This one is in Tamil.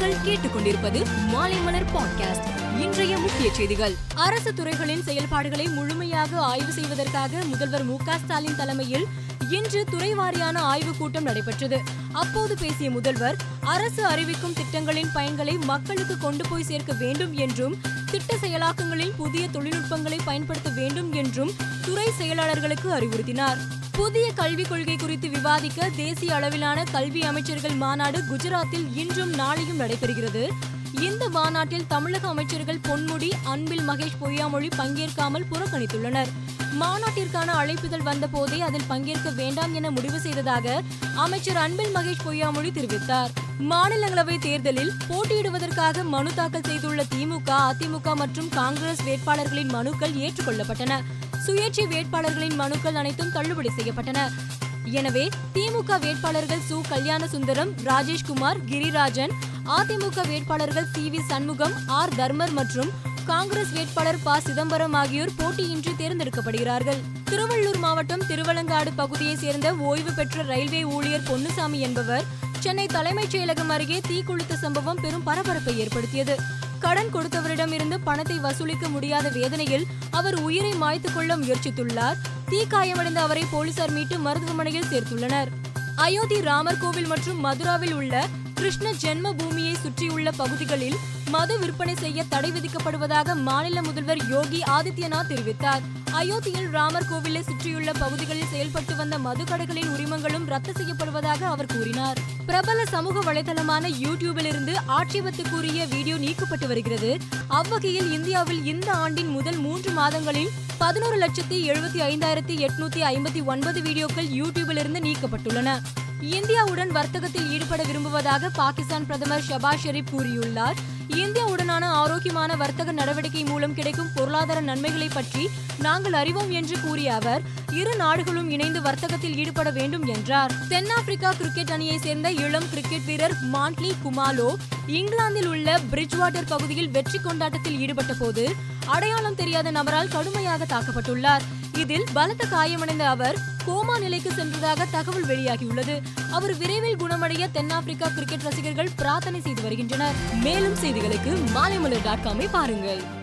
நீங்கள் கேட்டுக்கொண்டிருப்பது மாலைமலர் பாட்காஸ்ட் இன்றைய முக்கிய செய்திகள். அரசு துறைகளின் செயல்பாடுகளை முழுமையாக ஆய்வு செய்வதற்காக முதல்வர் மு ஸ்டாலின் தலைமையில் இன்று துறை வாரியான ஆய்வுக் கூட்டம் நடைபெற்றது. அப்போது பேசிய முதல்வர் அரசு அறிவிக்கும் திட்டங்களின் பயன்களை மக்களுக்கு கொண்டு போய் சேர்க்க வேண்டும் என்றும் திட்ட செயலாக்கங்களில் புதிய தொழில்நுட்பங்களை பயன்படுத்த வேண்டும் என்றும் துறை செயலாளர்களுக்கு அறிவுறுத்தினார். புதிய கல்விக் கொள்கை குறித்து விவாதிக்க தேசிய அளவிலான கல்வி அமைச்சர்கள் மாநாடு குஜராத்தில் இன்றும் நாளையும் நடைபெறுகிறது. இந்த மாநாட்டில் தமிழக அமைச்சர்கள் பொன்முடி அன்பில் மகேஷ் பொய்யாமொழி பங்கேற்காமல் புறக்கணித்துள்ளனர். மாநாட்டிற்கான அழைப்புகள் வந்தபோதே அதில் பங்கேற்க வேண்டாம் என முடிவு செய்ததாக அமைச்சர் அன்பில் மகேஷ் பொய்யாமொழி தெரிவித்தார். மாநிலங்களவை தேர்தலில் போட்டியிடுவதற்காக மனு தாக்கல் செய்துள்ள திமுக அதிமுக மற்றும் காங்கிரஸ் வேட்பாளர்களின் மனுக்கள் ஏற்றுக்கொள்ளப்பட்டன. சுயேட்சை வேட்பாளர்களின் மனுக்கள் அனைத்தும் தள்ளுபடி செய்யப்பட்டன. எனவே திமுக வேட்பாளர்கள் சு. கல்யாண சுந்தரம் ராஜேஷ்குமார் கிரிராஜன் அதிமுக வேட்பாளர்கள் C. V. Shanmugam R. Dharmar மற்றும் காங்கிரஸ் வேட்பாளர் ப. சிதம்பரம் ஆகியோர் போட்டியின்றி தேர்ந்தெடுக்கப்படுகிறார்கள். திருவள்ளூர் மாவட்டம் திருவலங்காடு பகுதியைச் சேர்ந்த ஓய்வு பெற்ற ரயில்வே ஊழியர் பொன்னுசாமி என்பவர் சென்னை தலைமைச் செயலகம் அருகே தீக்குளித்த சம்பவம் பெரும் பரபரப்பை ஏற்படுத்தியது. கடன் கொடுத்தவரிடம் இருந்து பணத்தை வசூலிக்க முடியாத வேதனையில் அவர் உயிரை மாய்த்துக் கொள்ள முயற்சித்துள்ளார். தீக்காயமடைந்த அவரை போலீசார் மீட்டு மருத்துவமனையில் சேர்த்துள்ளனர். அயோத்தி ராமர் கோவில் மற்றும் மதுராவில் உள்ள கிருஷ்ண ஜென்ம பூமியை சுற்றியுள்ள பகுதிகளில் மது விற்பனை செய்ய தடை விதிக்கப்படுவதாக மாநில முதல்வர் யோகி ஆதித்யநாத் தெரிவித்தார். அயோத்தியில் ராமர் கோவிலை சுற்றியுள்ள பகுதிகளில் செயல்பட்டு வந்த மதுக்கடைகளின் உரிமங்களும் ரத்து செய்யப்படுவதாக அவர் கூறினார். பிரபல சமூக வலைதளமான யூடியூபில் இருந்து ஆட்சேபத்துக்குரிய வீடியோ நீக்கப்பட்டு வருகிறது. அவ்வகையில் இந்தியாவில் இந்த ஆண்டின் முதல் மூன்று மாதங்களில் பதினோரு லட்சத்தி எழுபத்தி ஐந்தாயிரத்தி எட்நூத்தி ஐம்பத்தி ஒன்பது வீடியோக்கள் யூடியூபில் இருந்து நீக்கப்பட்டுள்ளன. இந்தியாவுடன் வர்த்தகத்தில் ஈடுபட விரும்புவதாக பாகிஸ்தான் பிரதமர் ஷபாஸ் ஷெரீப் கூறியுள்ளார். இந்தியாவுடனான ஆரோக்கியமான வர்த்தக நடவடிக்கை மூலம் கிடைக்கும் பொருளாதார நன்மைகளை பற்றி நாங்கள் அறிவோம் என்று கூறிய அவர் இரு நாடுகளும் இணைந்து வர்த்தகத்தில் ஈடுபட வேண்டும் என்றார். தென்னாப்பிரிக்கா கிரிக்கெட் அணியை சேர்ந்த இளம் கிரிக்கெட் வீரர் மான்ட்லி குமாலோ இங்கிலாந்தில் உள்ள பிரிட்ஜ்வாட்டர் பகுதியில் வெற்றி கொண்டாட்டத்தில் ஈடுபட்ட போது அடையாளம் தெரியாத நபரால் கடுமையாக தாக்கப்பட்டுள்ளார். இதில் பலத்த காயமடைந்த அவர் கோமா நிலைக்கு சென்றதாக தகவல் வெளியாகியுள்ளது. அவர் விரைவில் குணமடைய தென்னாப்பிரிக்கா கிரிக்கெட் ரசிகர்கள் பிரார்த்தனை செய்து வருகின்றனர். மேலும் செய்திகளுக்கு மாலைமலர் டாட் காமை பாருங்கள்.